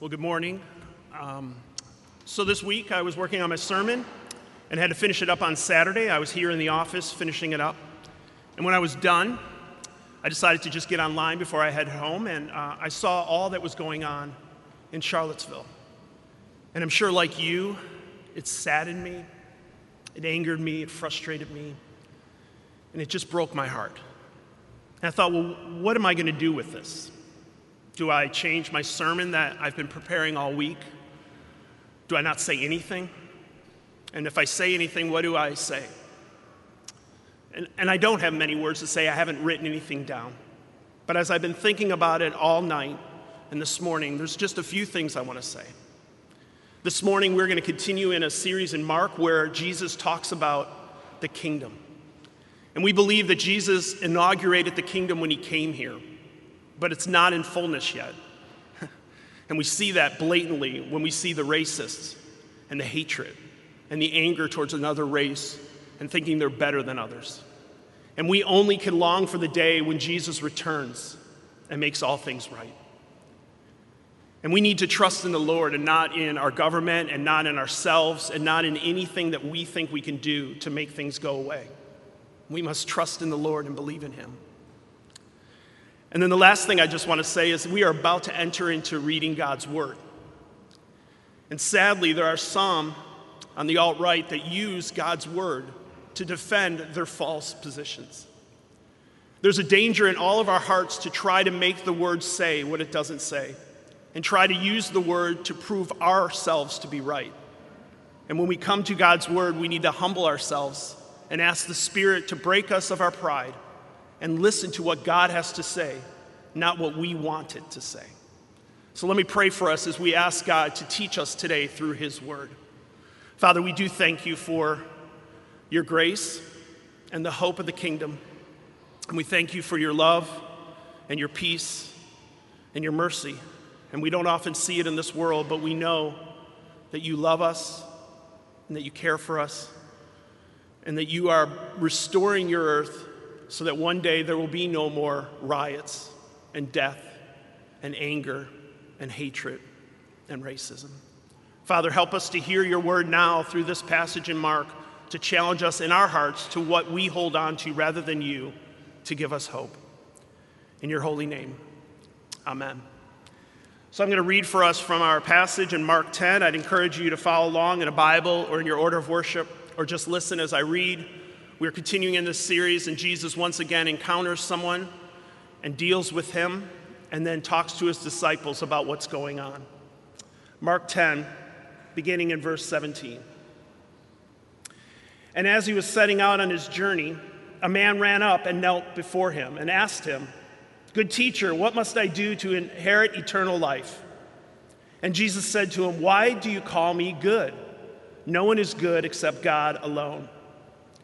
Well, good morning. Um, so, this week I was working on my sermon and had to finish it up on Saturday. I was here in the office finishing it up. And when I was done, I decided to just get online before I head home, and uh, I saw all that was going on in Charlottesville. And I'm sure, like you, it saddened me, it angered me, it frustrated me, and it just broke my heart. And I thought, well, what am I going to do with this? Do I change my sermon that I've been preparing all week? Do I not say anything? And if I say anything, what do I say? And, and I don't have many words to say, I haven't written anything down. But as I've been thinking about it all night and this morning, there's just a few things I want to say. This morning, we're going to continue in a series in Mark where Jesus talks about the kingdom. And we believe that Jesus inaugurated the kingdom when he came here but it's not in fullness yet. and we see that blatantly when we see the racists and the hatred and the anger towards another race and thinking they're better than others. And we only can long for the day when Jesus returns and makes all things right. And we need to trust in the Lord and not in our government and not in ourselves and not in anything that we think we can do to make things go away. We must trust in the Lord and believe in Him. And then the last thing I just want to say is we are about to enter into reading God's Word. And sadly, there are some on the alt right that use God's Word to defend their false positions. There's a danger in all of our hearts to try to make the Word say what it doesn't say and try to use the Word to prove ourselves to be right. And when we come to God's Word, we need to humble ourselves and ask the Spirit to break us of our pride and listen to what God has to say, not what we want it to say. So let me pray for us as we ask God to teach us today through His Word. Father, we do thank you for your grace and the hope of the kingdom. And we thank you for your love and your peace and your mercy. And we don't often see it in this world, but we know that you love us and that you care for us and that you are restoring your earth so that one day there will be no more riots and death and anger and hatred and racism. Father, help us to hear your word now through this passage in Mark to challenge us in our hearts to what we hold on to rather than you to give us hope. In your holy name, amen. So I'm going to read for us from our passage in Mark 10. I'd encourage you to follow along in a Bible or in your order of worship or just listen as I read. We're continuing in this series, and Jesus once again encounters someone and deals with him and then talks to his disciples about what's going on. Mark 10, beginning in verse 17. And as he was setting out on his journey, a man ran up and knelt before him and asked him, Good teacher, what must I do to inherit eternal life? And Jesus said to him, Why do you call me good? No one is good except God alone.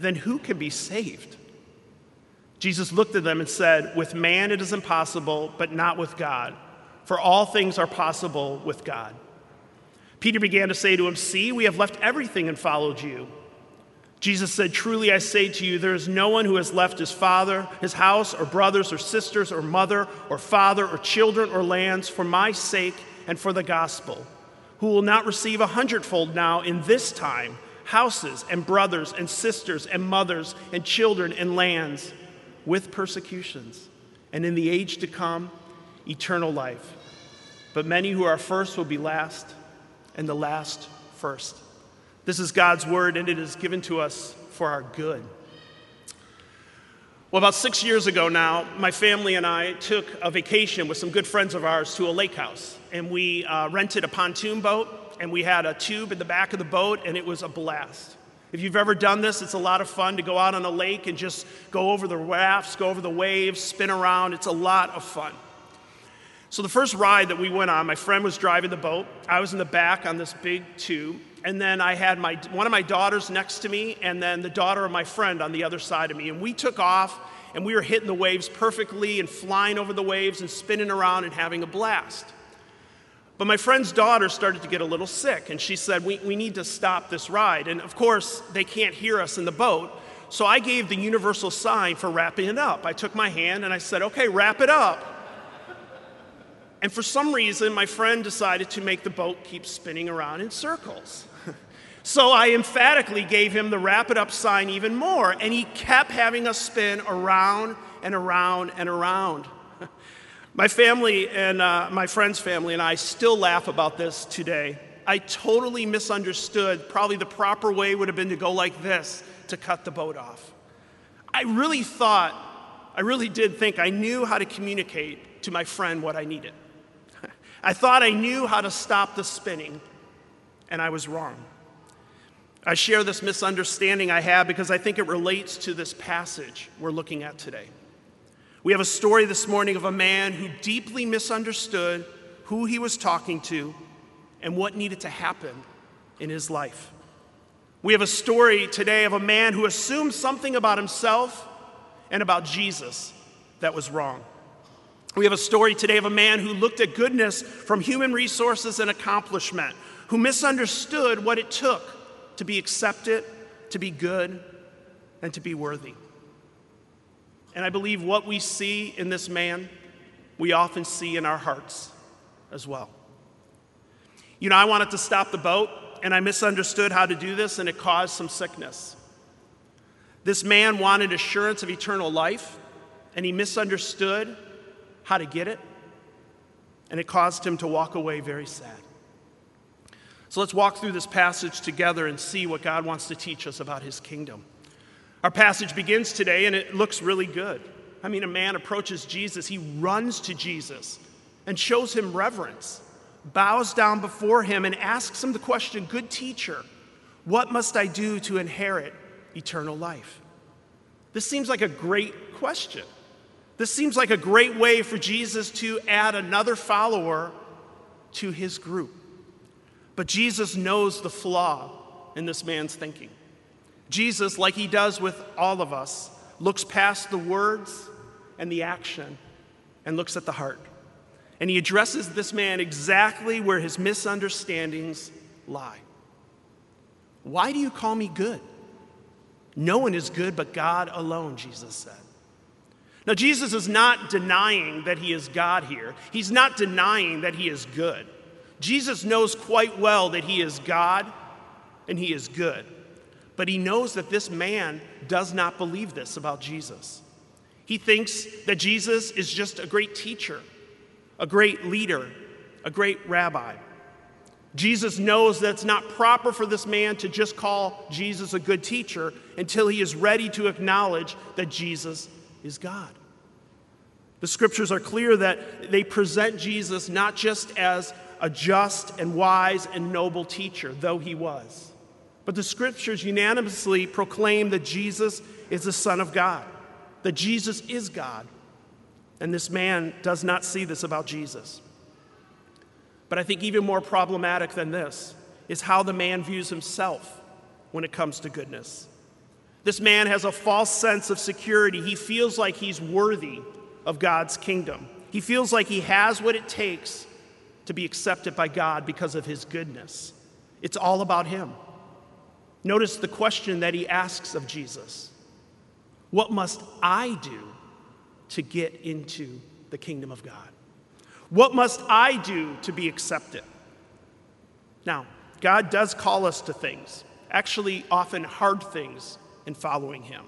then who can be saved? Jesus looked at them and said, With man it is impossible, but not with God, for all things are possible with God. Peter began to say to him, See, we have left everything and followed you. Jesus said, Truly I say to you, there is no one who has left his father, his house, or brothers, or sisters, or mother, or father, or children, or lands for my sake and for the gospel, who will not receive a hundredfold now in this time houses and brothers and sisters and mothers and children and lands with persecutions, and in the age to come, eternal life. But many who are first will be last, and the last first. This is God's word, and it is given to us for our good. Well, about six years ago now, my family and I took a vacation with some good friends of ours to a lake house. And we uh, rented a pontoon boat, and we had a tube in the back of the boat, and it was a blast. If you've ever done this, it's a lot of fun to go out on a lake and just go over the rafts, go over the waves, spin around. It's a lot of fun. So, the first ride that we went on, my friend was driving the boat. I was in the back on this big tube. And then I had my, one of my daughters next to me, and then the daughter of my friend on the other side of me. And we took off, and we were hitting the waves perfectly and flying over the waves and spinning around and having a blast. But my friend's daughter started to get a little sick, and she said, we, we need to stop this ride. And of course, they can't hear us in the boat. So I gave the universal sign for wrapping it up. I took my hand and I said, okay, wrap it up. And for some reason, my friend decided to make the boat keep spinning around in circles. so I emphatically gave him the wrap it up sign even more, and he kept having us spin around and around and around. My family and uh, my friend's family and I still laugh about this today. I totally misunderstood. Probably the proper way would have been to go like this to cut the boat off. I really thought, I really did think I knew how to communicate to my friend what I needed. I thought I knew how to stop the spinning, and I was wrong. I share this misunderstanding I have because I think it relates to this passage we're looking at today. We have a story this morning of a man who deeply misunderstood who he was talking to and what needed to happen in his life. We have a story today of a man who assumed something about himself and about Jesus that was wrong. We have a story today of a man who looked at goodness from human resources and accomplishment, who misunderstood what it took to be accepted, to be good, and to be worthy. And I believe what we see in this man, we often see in our hearts as well. You know, I wanted to stop the boat, and I misunderstood how to do this, and it caused some sickness. This man wanted assurance of eternal life, and he misunderstood how to get it, and it caused him to walk away very sad. So let's walk through this passage together and see what God wants to teach us about his kingdom. Our passage begins today and it looks really good. I mean, a man approaches Jesus, he runs to Jesus and shows him reverence, bows down before him, and asks him the question Good teacher, what must I do to inherit eternal life? This seems like a great question. This seems like a great way for Jesus to add another follower to his group. But Jesus knows the flaw in this man's thinking. Jesus, like he does with all of us, looks past the words and the action and looks at the heart. And he addresses this man exactly where his misunderstandings lie. Why do you call me good? No one is good but God alone, Jesus said. Now, Jesus is not denying that he is God here. He's not denying that he is good. Jesus knows quite well that he is God and he is good. But he knows that this man does not believe this about Jesus. He thinks that Jesus is just a great teacher, a great leader, a great rabbi. Jesus knows that it's not proper for this man to just call Jesus a good teacher until he is ready to acknowledge that Jesus is God. The scriptures are clear that they present Jesus not just as a just and wise and noble teacher, though he was but the scriptures unanimously proclaim that Jesus is the Son of God, that Jesus is God. And this man does not see this about Jesus. But I think even more problematic than this is how the man views himself when it comes to goodness. This man has a false sense of security. He feels like he's worthy of God's kingdom. He feels like he has what it takes to be accepted by God because of his goodness. It's all about him. Notice the question that he asks of Jesus What must I do to get into the kingdom of God? What must I do to be accepted? Now, God does call us to things, actually, often hard things, in following him.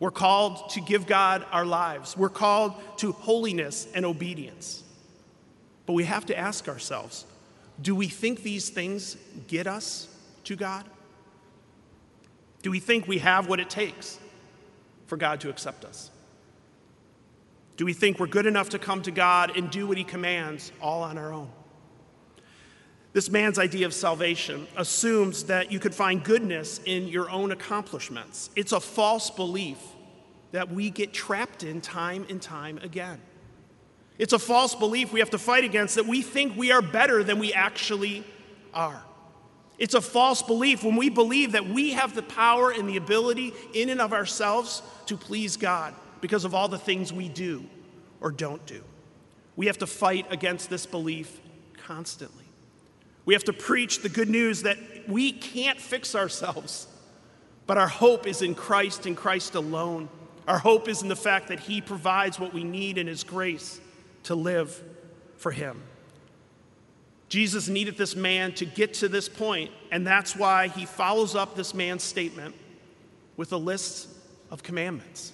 We're called to give God our lives, we're called to holiness and obedience. But we have to ask ourselves Do we think these things get us to God? Do we think we have what it takes for God to accept us? Do we think we're good enough to come to God and do what He commands all on our own? This man's idea of salvation assumes that you could find goodness in your own accomplishments. It's a false belief that we get trapped in time and time again. It's a false belief we have to fight against that we think we are better than we actually are. It's a false belief when we believe that we have the power and the ability in and of ourselves to please God because of all the things we do or don't do. We have to fight against this belief constantly. We have to preach the good news that we can't fix ourselves, but our hope is in Christ and Christ alone. Our hope is in the fact that He provides what we need in His grace to live for Him. Jesus needed this man to get to this point, and that's why He follows up this man's statement with a list of commandments.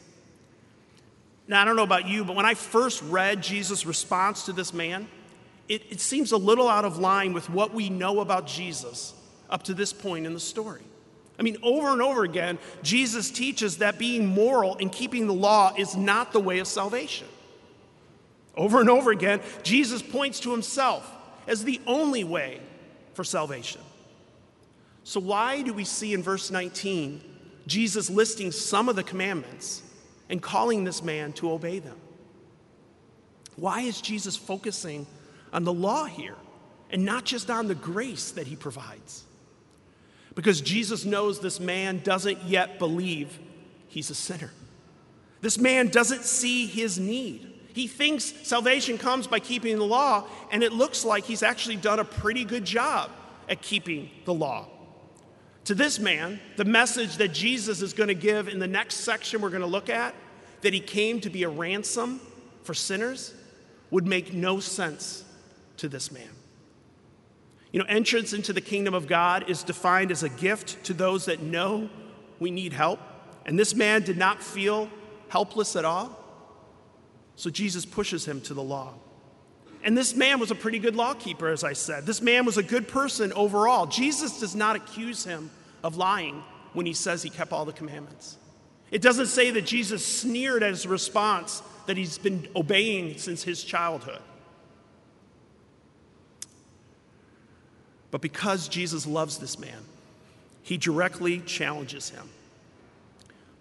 Now, I don't know about you, but when I first read Jesus' response to this man, it, it seems a little out of line with what we know about Jesus up to this point in the story. I mean, over and over again, Jesus teaches that being moral and keeping the law is not the way of salvation. Over and over again, Jesus points to himself as the only way for salvation. So, why do we see in verse 19 Jesus listing some of the commandments and calling this man to obey them? Why is Jesus focusing on the law here and not just on the grace that he provides. Because Jesus knows this man doesn't yet believe he's a sinner. This man doesn't see his need. He thinks salvation comes by keeping the law, and it looks like he's actually done a pretty good job at keeping the law. To this man, the message that Jesus is going to give in the next section we're going to look at, that he came to be a ransom for sinners, would make no sense to this man. You know, entrance into the kingdom of God is defined as a gift to those that know we need help. And this man did not feel helpless at all. So Jesus pushes him to the law. And this man was a pretty good lawkeeper, as I said. This man was a good person overall. Jesus does not accuse him of lying when he says he kept all the commandments. It doesn't say that Jesus sneered at his response that he's been obeying since his childhood. But because Jesus loves this man, he directly challenges him.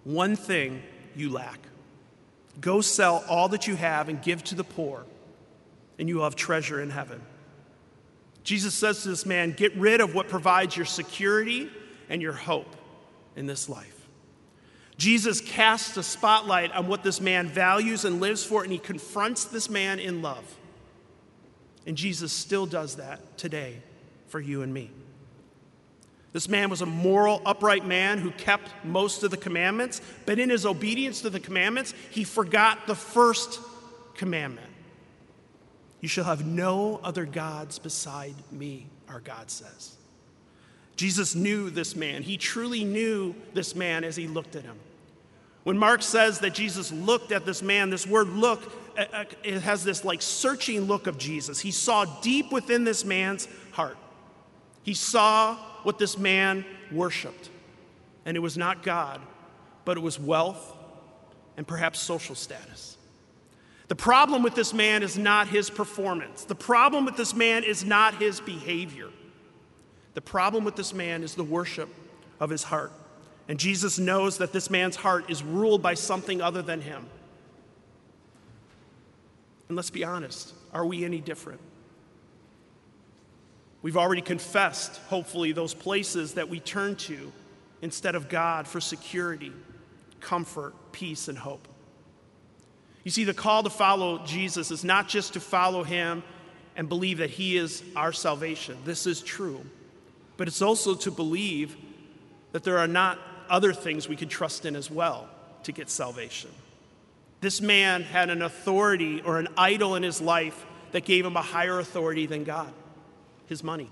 One thing you lack go sell all that you have and give to the poor, and you will have treasure in heaven. Jesus says to this man, Get rid of what provides your security and your hope in this life. Jesus casts a spotlight on what this man values and lives for, and he confronts this man in love. And Jesus still does that today for you and me. This man was a moral, upright man who kept most of the commandments, but in his obedience to the commandments, he forgot the first commandment You shall have no other gods beside me, our God says. Jesus knew this man. He truly knew this man as he looked at him. When Mark says that Jesus looked at this man, this word look, uh, uh, it has this like searching look of Jesus. He saw deep within this man's heart. He saw what this man worshiped, and it was not God, but it was wealth and perhaps social status. The problem with this man is not his performance. The problem with this man is not his behavior. The problem with this man is the worship of his heart. And Jesus knows that this man's heart is ruled by something other than him. And let's be honest are we any different? We've already confessed, hopefully, those places that we turn to instead of God for security, comfort, peace, and hope. You see, the call to follow Jesus is not just to follow him and believe that he is our salvation. This is true. But it's also to believe that there are not other things we could trust in as well to get salvation. This man had an authority or an idol in his life that gave him a higher authority than God his money.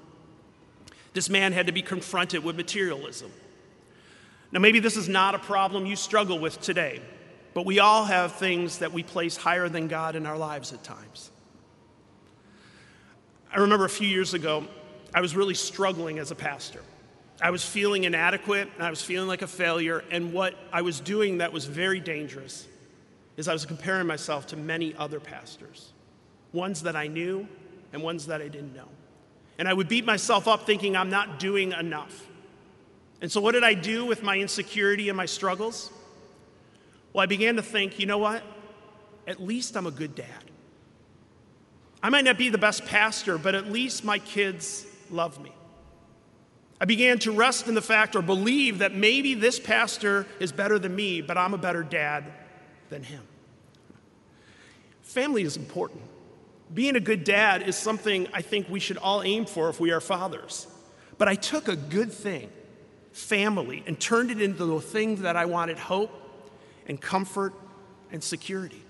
This man had to be confronted with materialism. Now, maybe this is not a problem you struggle with today, but we all have things that we place higher than God in our lives at times. I remember a few years ago, I was really struggling as a pastor. I was feeling inadequate, and I was feeling like a failure, and what I was doing that was very dangerous is I was comparing myself to many other pastors, ones that I knew and ones that I didn't know. And I would beat myself up thinking I'm not doing enough. And so, what did I do with my insecurity and my struggles? Well, I began to think, you know what? At least I'm a good dad. I might not be the best pastor, but at least my kids love me. I began to rest in the fact or believe that maybe this pastor is better than me, but I'm a better dad than him. Family is important. Being a good dad is something I think we should all aim for if we are fathers. But I took a good thing, family, and turned it into the thing that I wanted hope and comfort and security.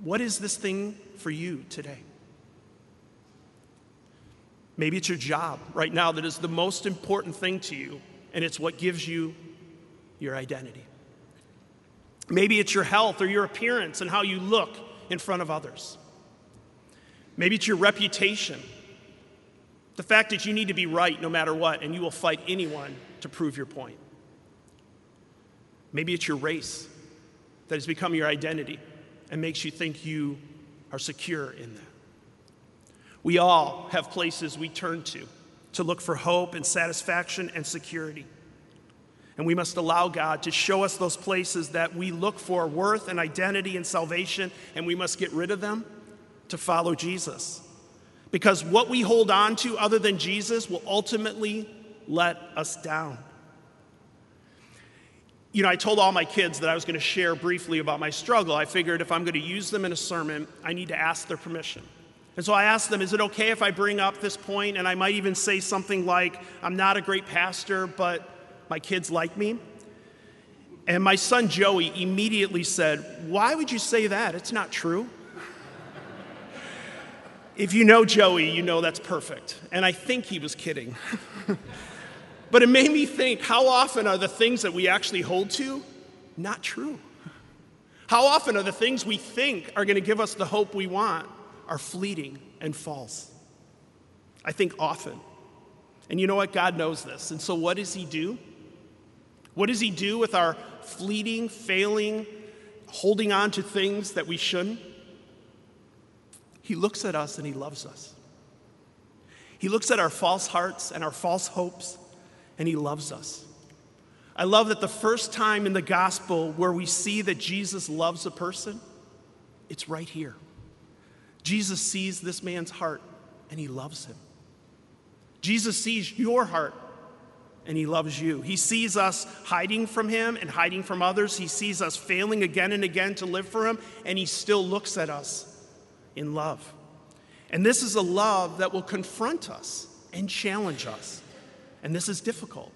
What is this thing for you today? Maybe it's your job right now that is the most important thing to you, and it's what gives you your identity. Maybe it's your health or your appearance and how you look in front of others. Maybe it's your reputation, the fact that you need to be right no matter what, and you will fight anyone to prove your point. Maybe it's your race that has become your identity and makes you think you are secure in that. We all have places we turn to to look for hope and satisfaction and security. And we must allow God to show us those places that we look for worth and identity and salvation, and we must get rid of them to follow Jesus. Because what we hold on to other than Jesus will ultimately let us down. You know, I told all my kids that I was going to share briefly about my struggle. I figured if I'm going to use them in a sermon, I need to ask their permission. And so I asked them, is it okay if I bring up this point? And I might even say something like, I'm not a great pastor, but my kids like me. And my son Joey immediately said, Why would you say that? It's not true. if you know Joey, you know that's perfect. And I think he was kidding. but it made me think how often are the things that we actually hold to not true? How often are the things we think are going to give us the hope we want are fleeting and false? I think often. And you know what? God knows this. And so what does He do? What does He do with our fleeting, failing, holding on to things that we shouldn't? He looks at us and He loves us. He looks at our false hearts and our false hopes and He loves us. I love that the first time in the gospel where we see that Jesus loves a person, it's right here. Jesus sees this man's heart and he loves him. Jesus sees your heart and he loves you. He sees us hiding from him and hiding from others. He sees us failing again and again to live for him, and he still looks at us in love. And this is a love that will confront us and challenge us. And this is difficult.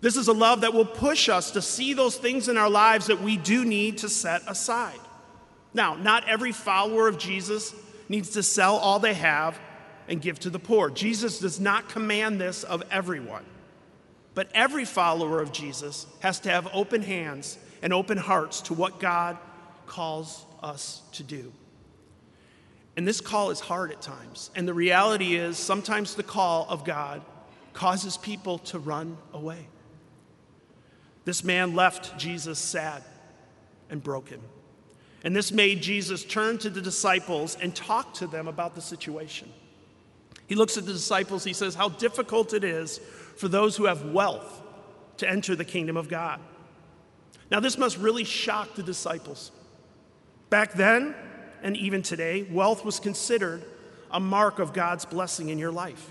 This is a love that will push us to see those things in our lives that we do need to set aside. Now, not every follower of Jesus needs to sell all they have and give to the poor. Jesus does not command this of everyone. But every follower of Jesus has to have open hands and open hearts to what God calls us to do. And this call is hard at times. And the reality is, sometimes the call of God causes people to run away. This man left Jesus sad and broken. And this made Jesus turn to the disciples and talk to them about the situation. He looks at the disciples, he says, How difficult it is for those who have wealth to enter the kingdom of God. Now, this must really shock the disciples. Back then, and even today, wealth was considered a mark of God's blessing in your life.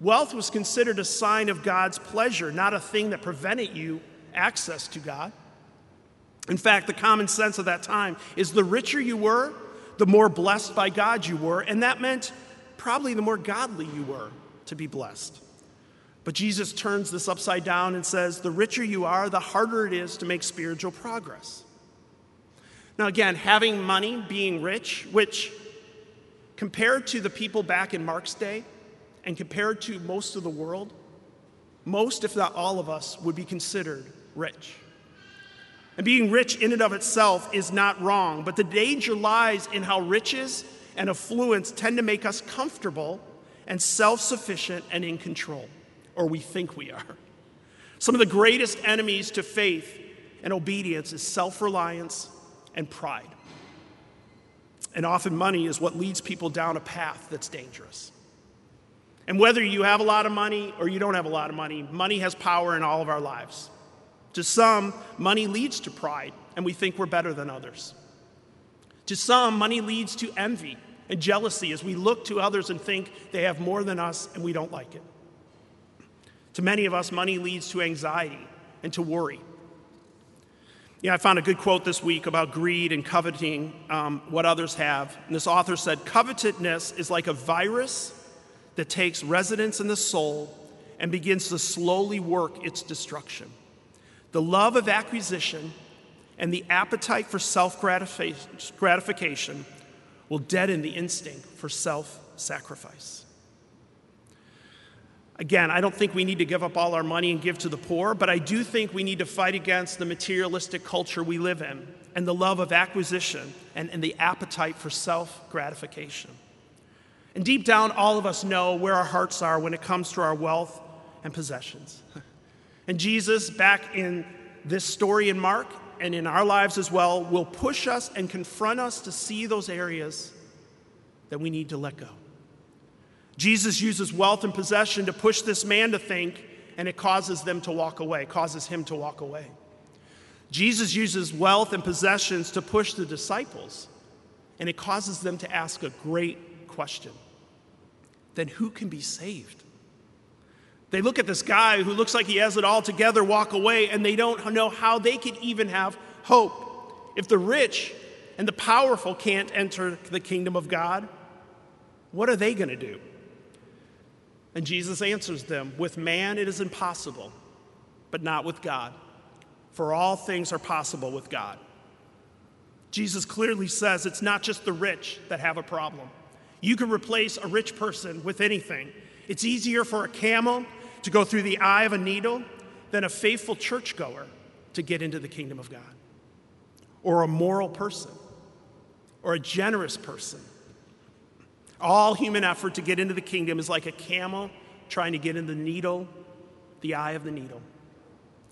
Wealth was considered a sign of God's pleasure, not a thing that prevented you access to God. In fact, the common sense of that time is the richer you were, the more blessed by God you were, and that meant probably the more godly you were to be blessed. But Jesus turns this upside down and says, the richer you are, the harder it is to make spiritual progress. Now, again, having money, being rich, which compared to the people back in Mark's day and compared to most of the world, most, if not all of us, would be considered rich. And being rich in and of itself is not wrong, but the danger lies in how riches and affluence tend to make us comfortable and self sufficient and in control, or we think we are. Some of the greatest enemies to faith and obedience is self reliance and pride. And often money is what leads people down a path that's dangerous. And whether you have a lot of money or you don't have a lot of money, money has power in all of our lives. To some, money leads to pride, and we think we're better than others. To some, money leads to envy and jealousy as we look to others and think they have more than us and we don't like it. To many of us, money leads to anxiety and to worry. Yeah, I found a good quote this week about greed and coveting um, what others have. And this author said, Covetousness is like a virus that takes residence in the soul and begins to slowly work its destruction. The love of acquisition and the appetite for self gratification will deaden the instinct for self sacrifice. Again, I don't think we need to give up all our money and give to the poor, but I do think we need to fight against the materialistic culture we live in and the love of acquisition and, and the appetite for self gratification. And deep down, all of us know where our hearts are when it comes to our wealth and possessions. And Jesus, back in this story in Mark, and in our lives as well will push us and confront us to see those areas that we need to let go. Jesus uses wealth and possession to push this man to think, and it causes them to walk away, causes him to walk away. Jesus uses wealth and possessions to push the disciples, and it causes them to ask a great question. Then who can be saved? They look at this guy who looks like he has it all together, walk away, and they don't know how they could even have hope. If the rich and the powerful can't enter the kingdom of God, what are they going to do? And Jesus answers them with man it is impossible, but not with God. For all things are possible with God. Jesus clearly says it's not just the rich that have a problem. You can replace a rich person with anything. It's easier for a camel to go through the eye of a needle than a faithful churchgoer to get into the kingdom of God, or a moral person, or a generous person. All human effort to get into the kingdom is like a camel trying to get in the needle, the eye of the needle.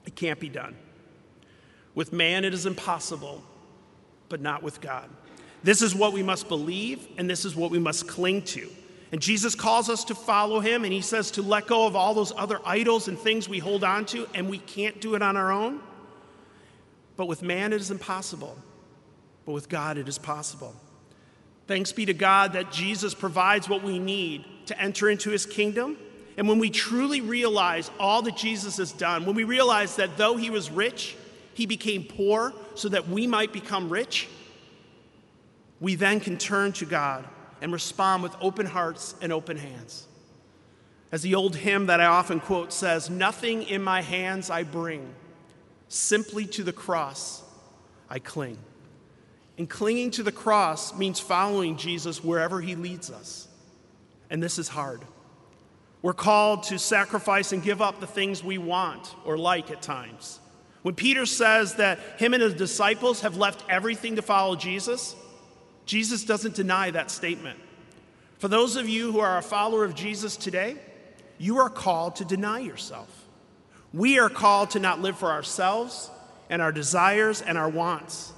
It can't be done. With man, it is impossible, but not with God. This is what we must believe, and this is what we must cling to. And Jesus calls us to follow him, and he says to let go of all those other idols and things we hold on to, and we can't do it on our own. But with man, it is impossible. But with God, it is possible. Thanks be to God that Jesus provides what we need to enter into his kingdom. And when we truly realize all that Jesus has done, when we realize that though he was rich, he became poor so that we might become rich, we then can turn to God and respond with open hearts and open hands. As the old hymn that I often quote says, Nothing in my hands I bring, simply to the cross I cling. And clinging to the cross means following Jesus wherever he leads us. And this is hard. We're called to sacrifice and give up the things we want or like at times. When Peter says that him and his disciples have left everything to follow Jesus, Jesus doesn't deny that statement. For those of you who are a follower of Jesus today, you are called to deny yourself. We are called to not live for ourselves and our desires and our wants.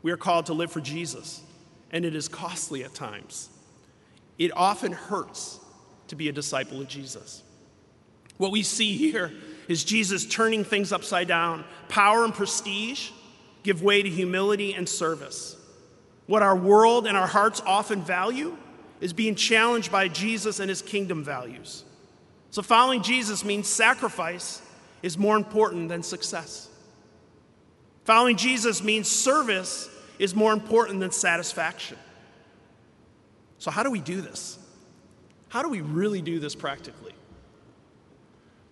We are called to live for Jesus, and it is costly at times. It often hurts to be a disciple of Jesus. What we see here is Jesus turning things upside down. Power and prestige give way to humility and service. What our world and our hearts often value is being challenged by Jesus and his kingdom values. So, following Jesus means sacrifice is more important than success. Following Jesus means service is more important than satisfaction. So, how do we do this? How do we really do this practically?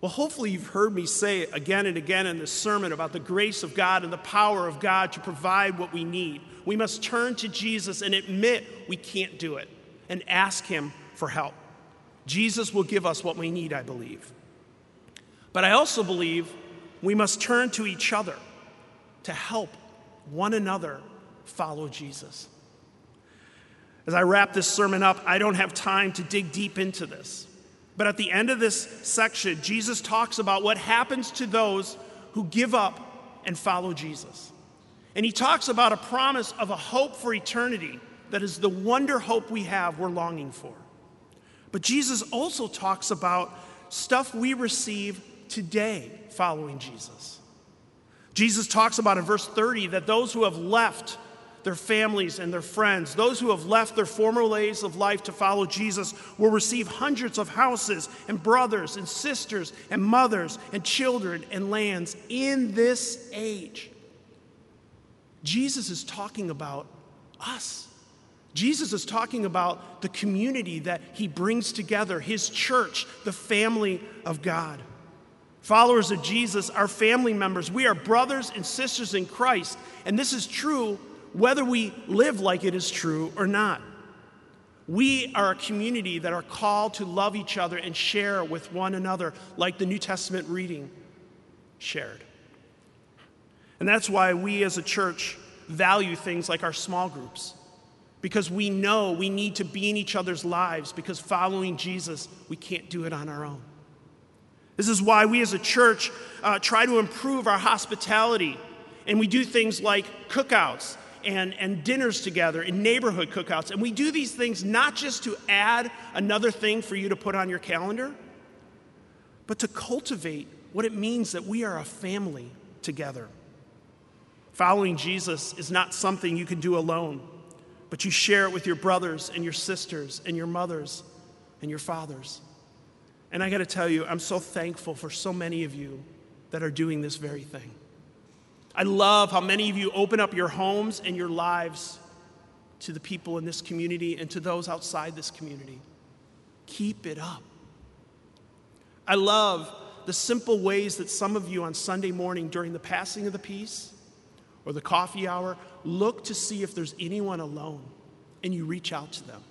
Well, hopefully, you've heard me say again and again in this sermon about the grace of God and the power of God to provide what we need. We must turn to Jesus and admit we can't do it and ask Him for help. Jesus will give us what we need, I believe. But I also believe we must turn to each other to help one another follow Jesus. As I wrap this sermon up, I don't have time to dig deep into this. But at the end of this section, Jesus talks about what happens to those who give up and follow Jesus. And he talks about a promise of a hope for eternity that is the wonder hope we have, we're longing for. But Jesus also talks about stuff we receive today following Jesus. Jesus talks about in verse 30 that those who have left their families and their friends, those who have left their former ways of life to follow Jesus, will receive hundreds of houses and brothers and sisters and mothers and children and lands in this age. Jesus is talking about us. Jesus is talking about the community that he brings together, his church, the family of God. Followers of Jesus are family members. We are brothers and sisters in Christ. And this is true whether we live like it is true or not. We are a community that are called to love each other and share with one another, like the New Testament reading shared. And that's why we as a church value things like our small groups, because we know we need to be in each other's lives, because following Jesus, we can't do it on our own. This is why we as a church uh, try to improve our hospitality, and we do things like cookouts and, and dinners together and neighborhood cookouts. And we do these things not just to add another thing for you to put on your calendar, but to cultivate what it means that we are a family together. Following Jesus is not something you can do alone, but you share it with your brothers and your sisters and your mothers and your fathers. And I got to tell you, I'm so thankful for so many of you that are doing this very thing. I love how many of you open up your homes and your lives to the people in this community and to those outside this community. Keep it up. I love the simple ways that some of you on Sunday morning during the passing of the peace or the coffee hour look to see if there's anyone alone and you reach out to them.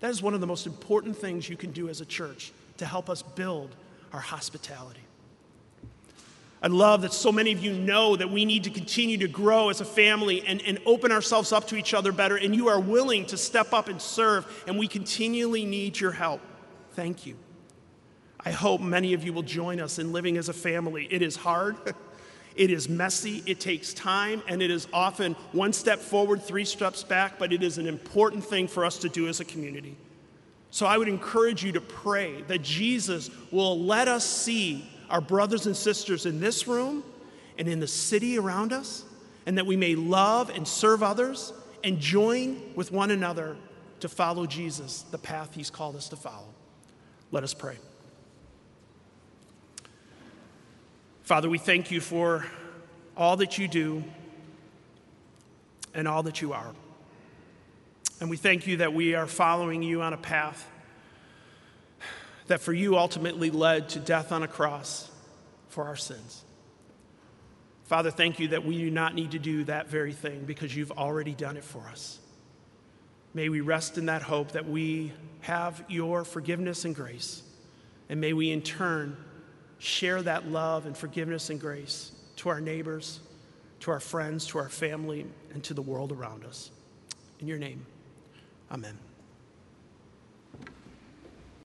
That is one of the most important things you can do as a church to help us build our hospitality. I love that so many of you know that we need to continue to grow as a family and, and open ourselves up to each other better, and you are willing to step up and serve, and we continually need your help. Thank you. I hope many of you will join us in living as a family. It is hard, it is messy, it takes time, and it is often one step forward, three steps back, but it is an important thing for us to do as a community. So I would encourage you to pray that Jesus will let us see our brothers and sisters in this room and in the city around us, and that we may love and serve others and join with one another to follow Jesus, the path he's called us to follow. Let us pray. Father, we thank you for all that you do and all that you are. And we thank you that we are following you on a path that for you ultimately led to death on a cross for our sins. Father, thank you that we do not need to do that very thing because you've already done it for us. May we rest in that hope that we have your forgiveness and grace. And may we in turn share that love and forgiveness and grace to our neighbors, to our friends, to our family, and to the world around us. In your name, amen.